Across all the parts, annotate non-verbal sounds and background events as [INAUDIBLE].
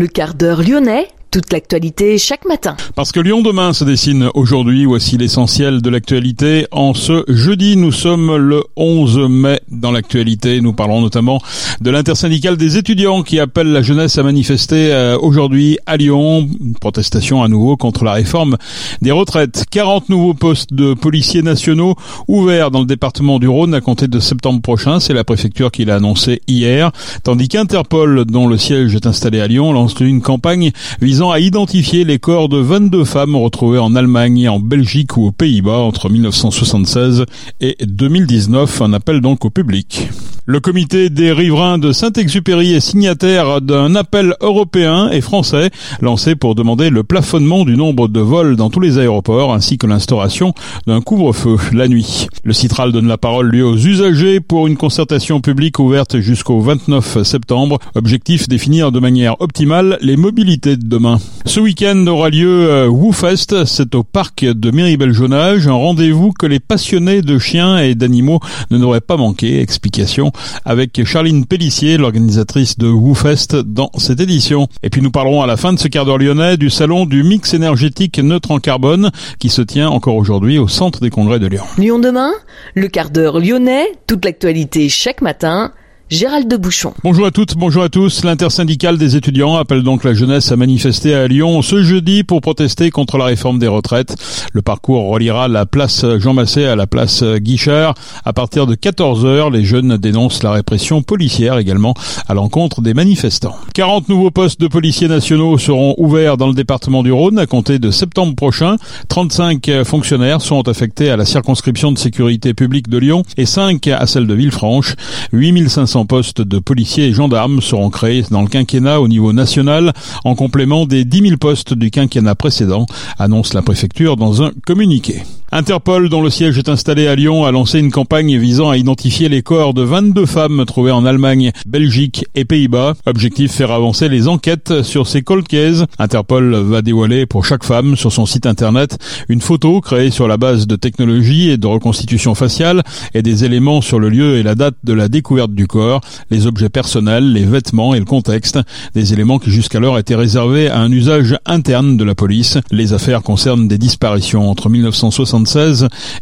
Le quart d'heure lyonnais toute l'actualité chaque matin. Parce que Lyon demain se dessine aujourd'hui, voici l'essentiel de l'actualité. En ce jeudi, nous sommes le 11 mai. Dans l'actualité, nous parlons notamment de l'intersyndicale des étudiants qui appelle la jeunesse à manifester euh, aujourd'hui à Lyon. protestation à nouveau contre la réforme des retraites. 40 nouveaux postes de policiers nationaux ouverts dans le département du Rhône à compter de septembre prochain. C'est la préfecture qui l'a annoncé hier. Tandis qu'Interpol, dont le siège est installé à Lyon, lance une campagne visant identifier les corps de 22 femmes retrouvées en Allemagne, en Belgique ou aux Pays-Bas entre 1976 et 2019. Un appel donc au public. Le comité des riverains de Saint-Exupéry est signataire d'un appel européen et français lancé pour demander le plafonnement du nombre de vols dans tous les aéroports ainsi que l'instauration d'un couvre-feu la nuit. Le Citral donne la parole lui aux usagers pour une concertation publique ouverte jusqu'au 29 septembre. Objectif définir de manière optimale les mobilités de demain. Ce week-end aura lieu euh, WooFest, c'est au parc de Méribel-Jonage, un rendez-vous que les passionnés de chiens et d'animaux ne n'auraient pas manqué. Explication avec Charline Pellissier, l'organisatrice de WooFest dans cette édition. Et puis nous parlerons à la fin de ce quart d'heure lyonnais du salon du mix énergétique neutre en carbone qui se tient encore aujourd'hui au centre des congrès de Lyon. Lyon demain, le quart d'heure lyonnais, toute l'actualité chaque matin Gérald de Bouchon. Bonjour à toutes, bonjour à tous. L'intersyndicale des étudiants appelle donc la jeunesse à manifester à Lyon ce jeudi pour protester contre la réforme des retraites. Le parcours reliera la place Jean Massé à la place Guichard. À partir de 14 heures, les jeunes dénoncent la répression policière également à l'encontre des manifestants. 40 nouveaux postes de policiers nationaux seront ouverts dans le département du Rhône à compter de septembre prochain. 35 fonctionnaires sont affectés à la circonscription de sécurité publique de Lyon et 5 à celle de Villefranche. 8500 postes de policiers et gendarmes seront créés dans le quinquennat au niveau national, en complément des 10 000 postes du quinquennat précédent, annonce la préfecture dans un communiqué. Interpol, dont le siège est installé à Lyon, a lancé une campagne visant à identifier les corps de 22 femmes trouvées en Allemagne, Belgique et Pays-Bas. Objectif faire avancer les enquêtes sur ces cold cases. Interpol va dévoiler pour chaque femme sur son site internet une photo créée sur la base de technologie et de reconstitution faciale et des éléments sur le lieu et la date de la découverte du corps, les objets personnels, les vêtements et le contexte, des éléments qui jusqu'alors étaient réservés à un usage interne de la police. Les affaires concernent des disparitions entre 1960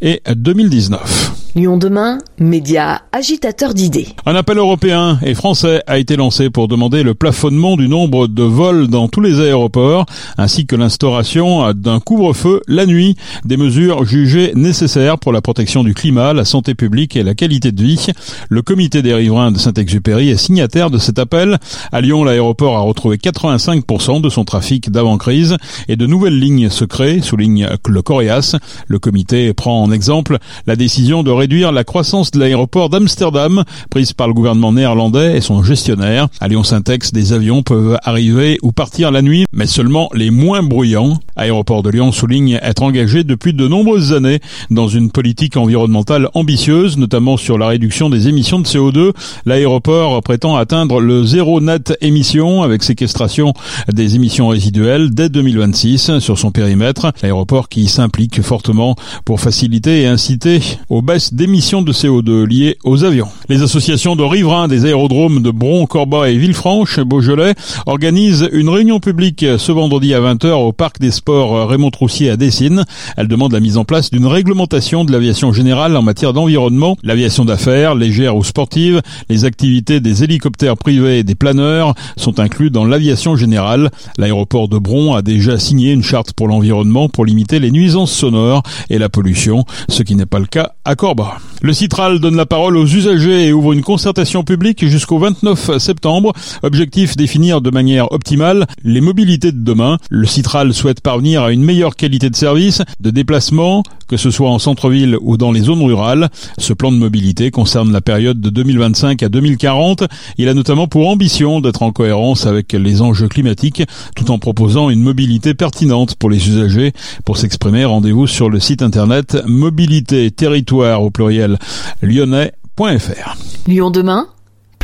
et 2019. Lyon demain, média agitateur d'idées. Un appel européen et français a été lancé pour demander le plafonnement du nombre de vols dans tous les aéroports, ainsi que l'instauration d'un couvre-feu la nuit, des mesures jugées nécessaires pour la protection du climat, la santé publique et la qualité de vie. Le comité des riverains de Saint-Exupéry est signataire de cet appel. À Lyon, l'aéroport a retrouvé 85% de son trafic d'avant-crise et de nouvelles lignes se créent, souligne le Coréas. Le comité prend en exemple la décision de réduire la croissance de l'aéroport d'Amsterdam, prise par le gouvernement néerlandais et son gestionnaire. À Lyon-Syntex, des avions peuvent arriver ou partir la nuit, mais seulement les moins bruyants. Aéroport de Lyon souligne être engagé depuis de nombreuses années dans une politique environnementale ambitieuse, notamment sur la réduction des émissions de CO2. L'aéroport prétend atteindre le zéro net émission avec séquestration des émissions résiduelles dès 2026 sur son périmètre. L'aéroport qui s'implique fortement pour faciliter et inciter aux baisses d'émissions de CO2 liées aux avions. Les associations de riverains des aérodromes de Bron, Corba et Villefranche, Beaujolais, organisent une réunion publique ce vendredi à 20h au Parc des Sports Raymond Troussier à Dessines. Elle demande la mise en place d'une réglementation de l'aviation générale en matière d'environnement, l'aviation d'affaires, légère ou sportive, les activités des hélicoptères privés et des planeurs sont inclus dans l'aviation générale. L'aéroport de Bron a déjà signé une charte pour l'environnement pour limiter les nuisances sonores et la pollution, ce qui n'est pas le cas à Corba. Le Citral donne la parole aux usagers et ouvre une concertation publique jusqu'au 29 septembre. Objectif définir de manière optimale les mobilités de demain. Le Citral souhaite parvenir à une meilleure qualité de service, de déplacement, que ce soit en centre-ville ou dans les zones rurales. Ce plan de mobilité concerne la période de 2025 à 2040. Il a notamment pour ambition d'être en cohérence avec les enjeux climatiques tout en proposant une mobilité pertinente pour les usagers. Pour s'exprimer, rendez-vous sur le site internet mobilité territoire au pluriel lyonnais.fr. Lyon demain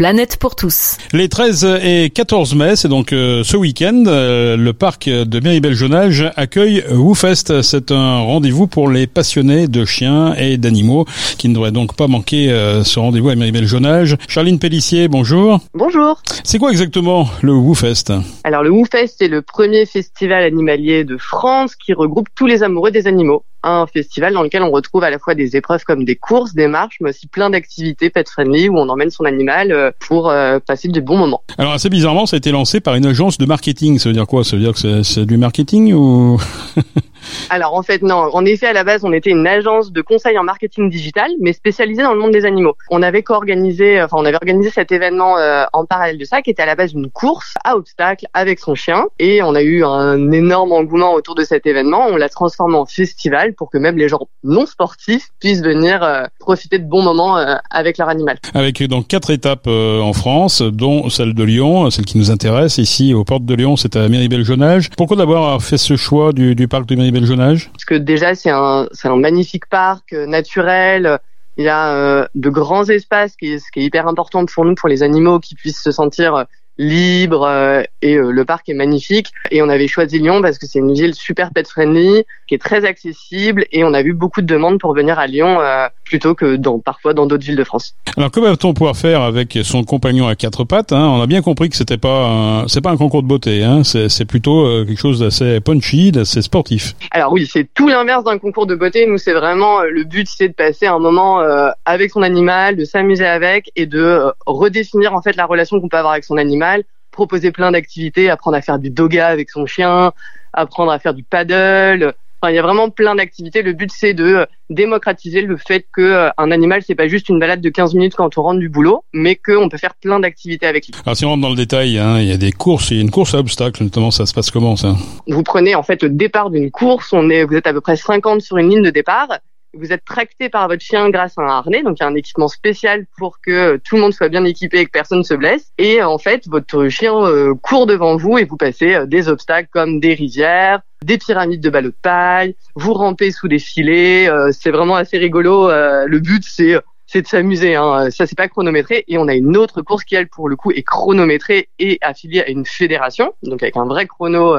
Planète pour tous. Les 13 et 14 mai, c'est donc euh, ce week-end, euh, le parc de Méribel-Jonage accueille WooFest. C'est un rendez-vous pour les passionnés de chiens et d'animaux qui ne devraient donc pas manquer euh, ce rendez-vous à Méribel-Jonage. Charline Pellissier, bonjour. Bonjour. C'est quoi exactement le WooFest? Alors le WooFest, c'est le premier festival animalier de France qui regroupe tous les amoureux des animaux un festival dans lequel on retrouve à la fois des épreuves comme des courses, des marches, mais aussi plein d'activités pet friendly où on emmène son animal euh, pour euh, passer de bons moments. Alors assez bizarrement, ça a été lancé par une agence de marketing. Ça veut dire quoi? Ça veut dire que c'est du marketing ou? [LAUGHS] Alors en fait non, en effet à la base on était une agence de conseil en marketing digital, mais spécialisée dans le monde des animaux. On avait co-organisé, enfin on avait organisé cet événement euh, en parallèle de ça, qui était à la base une course à obstacles avec son chien, et on a eu un énorme engouement autour de cet événement. On l'a transformé en festival pour que même les gens non sportifs puissent venir euh, profiter de bons moments euh, avec leur animal. Avec donc quatre étapes en France, dont celle de Lyon, celle qui nous intéresse ici aux portes de Lyon, c'est à Méribel-Jonage. Pourquoi d'abord fait ce choix du, du parc de Méribel parce que déjà, c'est un, un magnifique parc euh, naturel. Il y a euh, de grands espaces, qui ce qui est hyper important pour nous, pour les animaux, qui puissent se sentir euh, libre euh, et euh, le parc est magnifique. Et on avait choisi Lyon parce que c'est une ville super pet friendly, qui est très accessible et on a vu beaucoup de demandes pour venir à Lyon euh, plutôt que dans parfois dans d'autres villes de France. Alors que va-t-on pouvoir faire avec son compagnon à quatre pattes hein? On a bien compris que c'était pas c'est pas un concours de beauté, hein c'est plutôt quelque chose d'assez punchy, d'assez sportif. Alors oui, c'est tout l'inverse d'un concours de beauté. Nous, c'est vraiment le but, c'est de passer un moment avec son animal, de s'amuser avec et de redéfinir en fait la relation qu'on peut avoir avec son animal proposer plein d'activités, apprendre à faire du doga avec son chien, apprendre à faire du paddle. Enfin, il y a vraiment plein d'activités. Le but, c'est de démocratiser le fait que euh, un animal, c'est pas juste une balade de 15 minutes quand on rentre du boulot, mais qu'on peut faire plein d'activités avec lui. Alors, si on rentre dans le détail, hein, il y a des courses, il y a une course à obstacles, notamment, ça se passe comment, ça? Vous prenez, en fait, le départ d'une course, on est, vous êtes à peu près 50 sur une ligne de départ. Vous êtes tracté par votre chien grâce à un harnais, donc il y a un équipement spécial pour que tout le monde soit bien équipé et que personne ne se blesse. Et en fait, votre chien euh, court devant vous et vous passez euh, des obstacles comme des rivières, des pyramides de ballots de paille, vous rampez sous des filets. Euh, c'est vraiment assez rigolo. le but, c'est c'est de s'amuser. Hein. Ça, c'est pas chronométré. Et on a une autre course qui, elle, pour le coup, est chronométrée et affiliée à une fédération, donc avec un vrai chrono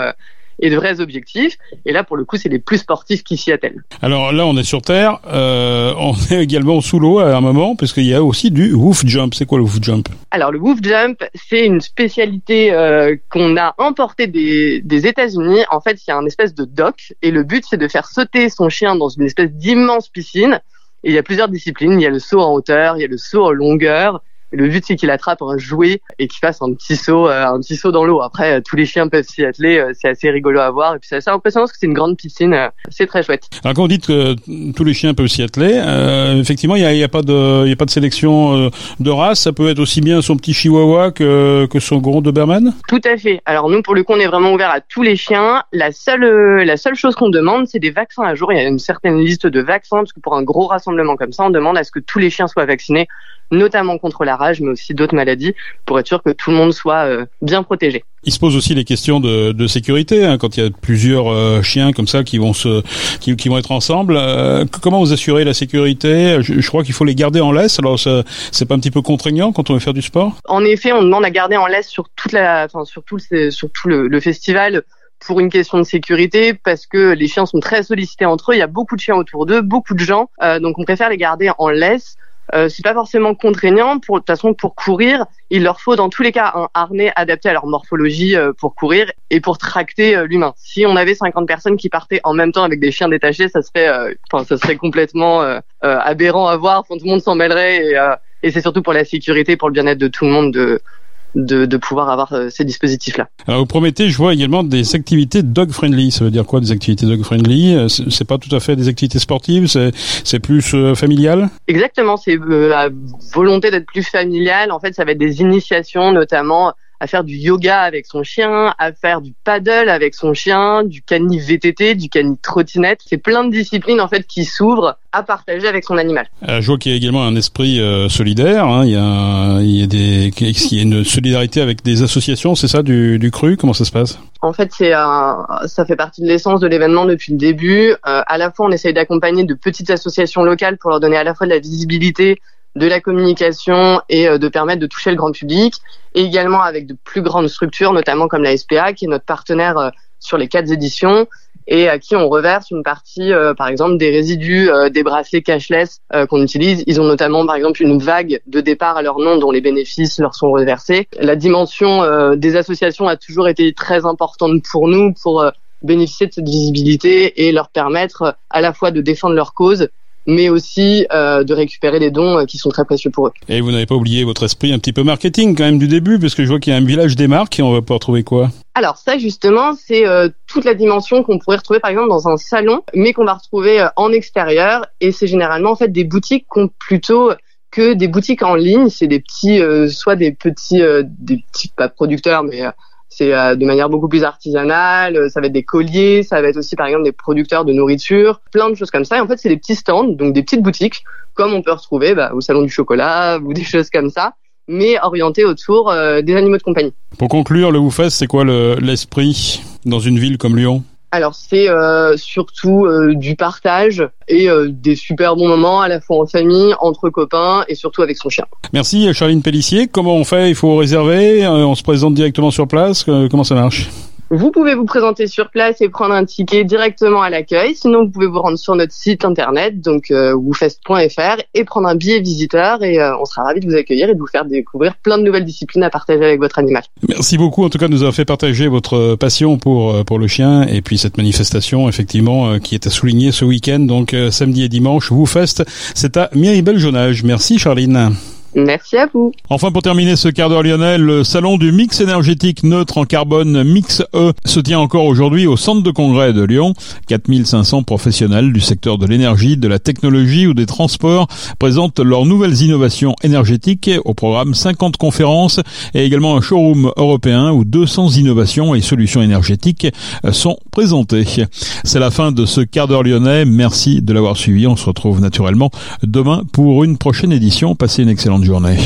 et de vrais objectifs. Et là, pour le coup, c'est les plus sportifs qui s'y attellent. Alors là, on est sur Terre. Euh, on est également sous l'eau à un moment, parce qu'il y a aussi du woof jump. C'est quoi le woof jump? Alors le woof jump, c'est une spécialité euh, qu'on a importée des, des États-Unis. En fait, il y a un espèce de dock, et le but, c'est de faire sauter son chien dans une espèce d'immense piscine. Et il y a plusieurs disciplines. Il y a le saut en hauteur, il y a le saut en longueur, le but c'est qu'il attrape un jouet et qu'il fasse un petit saut, euh, un petit saut dans l'eau. Après, euh, tous les chiens peuvent s'y atteler, euh, c'est assez rigolo à voir et puis c'est assez impressionnant parce que c'est une grande piscine, c'est très chouette. Alors quand vous dites que tous les chiens peuvent s'y atteler, effectivement, il n'y a, a, pas de, y a pas de sélection de race. Ça peut être aussi bien son petit chihuahua que, que son gros Doberman? Tout à fait. Alors nous, pour le coup, on est vraiment ouvert à tous les chiens. La seule, la seule chose qu'on demande, c'est des vaccins à jour. Il y a une certaine liste de vaccins parce que pour un gros rassemblement comme ça, on demande à ce que tous les chiens soient vaccinés notamment contre la rage, mais aussi d'autres maladies, pour être sûr que tout le monde soit euh, bien protégé. Il se pose aussi les questions de, de sécurité hein, quand il y a plusieurs euh, chiens comme ça qui vont se qui, qui vont être ensemble. Euh, comment vous assurez la sécurité? Je, crois qu'il faut les garder en laisse. Alors c'est pas un petit peu contraignant quand on veut faire du sport? En effet, on demande à garder en laisse sur toute la, enfin sur tout le, sur tout le, le festival pour une question de sécurité parce que les chiens sont très sollicités entre eux. Il y a beaucoup de chiens autour d'eux, beaucoup de gens, donc on préfère les garder en laisse euh, c'est pas forcément contraignant. Pour de toute façon, pour courir, il leur faut dans tous les cas un harnais adapté à leur morphologie euh, pour courir et pour tracter euh, l'humain. Si on avait 50 personnes qui partaient en même temps avec des chiens détachés, ça serait, euh, enfin, ça serait complètement aberrant à voir. Tout le monde s'en mêlerait et, et c'est surtout pour la sécurité, pour le bien-être de tout le monde de de, de pouvoir avoir euh, ces dispositifs-là. Alors vous promettez, je vois également des activités dog-friendly. Ça veut dire quoi des activités dog-friendly? Euh, C'est pas tout à fait des activités sportives, c'est plus euh, familial? Exactement, c'est la volonté d'être plus familial. En fait, ça va être des initiations, notamment à faire du yoga avec son chien, à faire du paddle avec son chien, du cani VTT, du cani trottinette. C'est plein de disciplines en fait qui s'ouvrent à partager avec son animal. Euh, je vois qu'il y a également un esprit euh, solidaire. Hein. Il, y a, il y a des, il y a une solidarité avec des associations, c'est ça du, du cru? Comment ça se passe? En fait, c'est ça fait partie de l'essence de l'événement depuis le début. Euh, à la fois, on essaye d'accompagner de petites associations locales pour leur donner à la fois de la visibilité de la communication et de permettre de toucher le grand public, et également avec de plus grandes structures, notamment comme la SPA, qui est notre partenaire sur les quatre éditions, et à qui on reverse une partie, euh, par exemple, des résidus euh, des bracelets cashless euh, qu'on utilise. Ils ont notamment, par exemple, une vague de départ à leur nom dont les bénéfices leur sont reversés. La dimension des associations a toujours été très importante pour nous, pour bénéficier de cette visibilité et leur permettre à la fois de défendre leur cause mais aussi euh, de récupérer des dons euh, qui sont très précieux pour eux. Et vous n'avez pas oublié votre esprit un petit peu marketing quand même du début, parce que je vois qu'il y a un village des marques et on va pouvoir trouver quoi? Alors ça justement, c'est euh, toute la dimension qu'on pourrait retrouver par exemple dans un salon, mais qu'on va retrouver en extérieur, et c'est généralement en fait des boutiques qui ont plutôt que des boutiques en ligne, c'est des petits, soit des petits, des petits pas producteurs, mais c'est euh, de manière beaucoup plus artisanale, euh, ça va être des colliers, ça va être aussi par exemple des producteurs de nourriture, plein de choses comme ça. Et en fait, c'est des petits stands, donc des petites boutiques, comme on peut retrouver bah, au salon du chocolat [LAUGHS] ou des choses comme ça, mais orientées autour euh, des animaux de compagnie. Pour conclure, le WooFest, c'est quoi l'esprit dans une ville comme Lyon? Alors c'est euh, surtout euh, du partage et euh, des super bons moments à la fois en famille, entre copains et surtout avec son chien. Merci Charline Pellissier. Comment on fait? Il faut réserver On se présente directement sur place? Comment ça marche? Vous pouvez vous présenter sur place et prendre un ticket directement à l'accueil. Sinon, vous pouvez vous rendre sur notre site internet, donc euh, woofest.fr, et prendre un billet visiteur. Et euh, on sera ravis de vous accueillir et de vous faire découvrir plein de nouvelles disciplines à partager avec votre animal. Merci beaucoup. En tout cas, de nous avoir fait partager votre passion pour euh, pour le chien et puis cette manifestation, effectivement, qui est à souligner ce week-end, donc samedi et dimanche. Woofest, c'est à Miribel-Jonage. Merci, Charline. Merci à vous. Enfin, pour terminer ce quart d'heure lyonnais, le salon du mix énergétique neutre en carbone Mix E se tient encore aujourd'hui au centre de congrès de Lyon. 4500 professionnels du secteur de l'énergie, de la technologie ou des transports présentent leurs nouvelles innovations énergétiques au programme 50 conférences et également un showroom européen où 200 innovations et solutions énergétiques sont présentées. C'est la fin de ce quart d'heure lyonnais. Merci de l'avoir suivi. On se retrouve naturellement demain pour une prochaine édition. Passez une excellente journée.